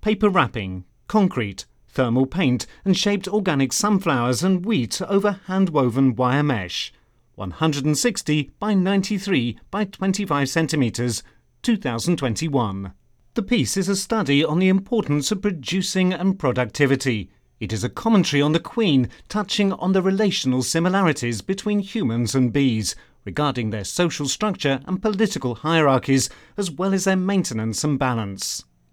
paper wrapping, concrete, thermal paint, and shaped organic sunflowers and wheat over hand woven wire mesh. 160 by 93 by 25 centimetres, 2021. The piece is a study on the importance of producing and productivity. It is a commentary on the Queen, touching on the relational similarities between humans and bees, regarding their social structure and political hierarchies, as well as their maintenance and balance.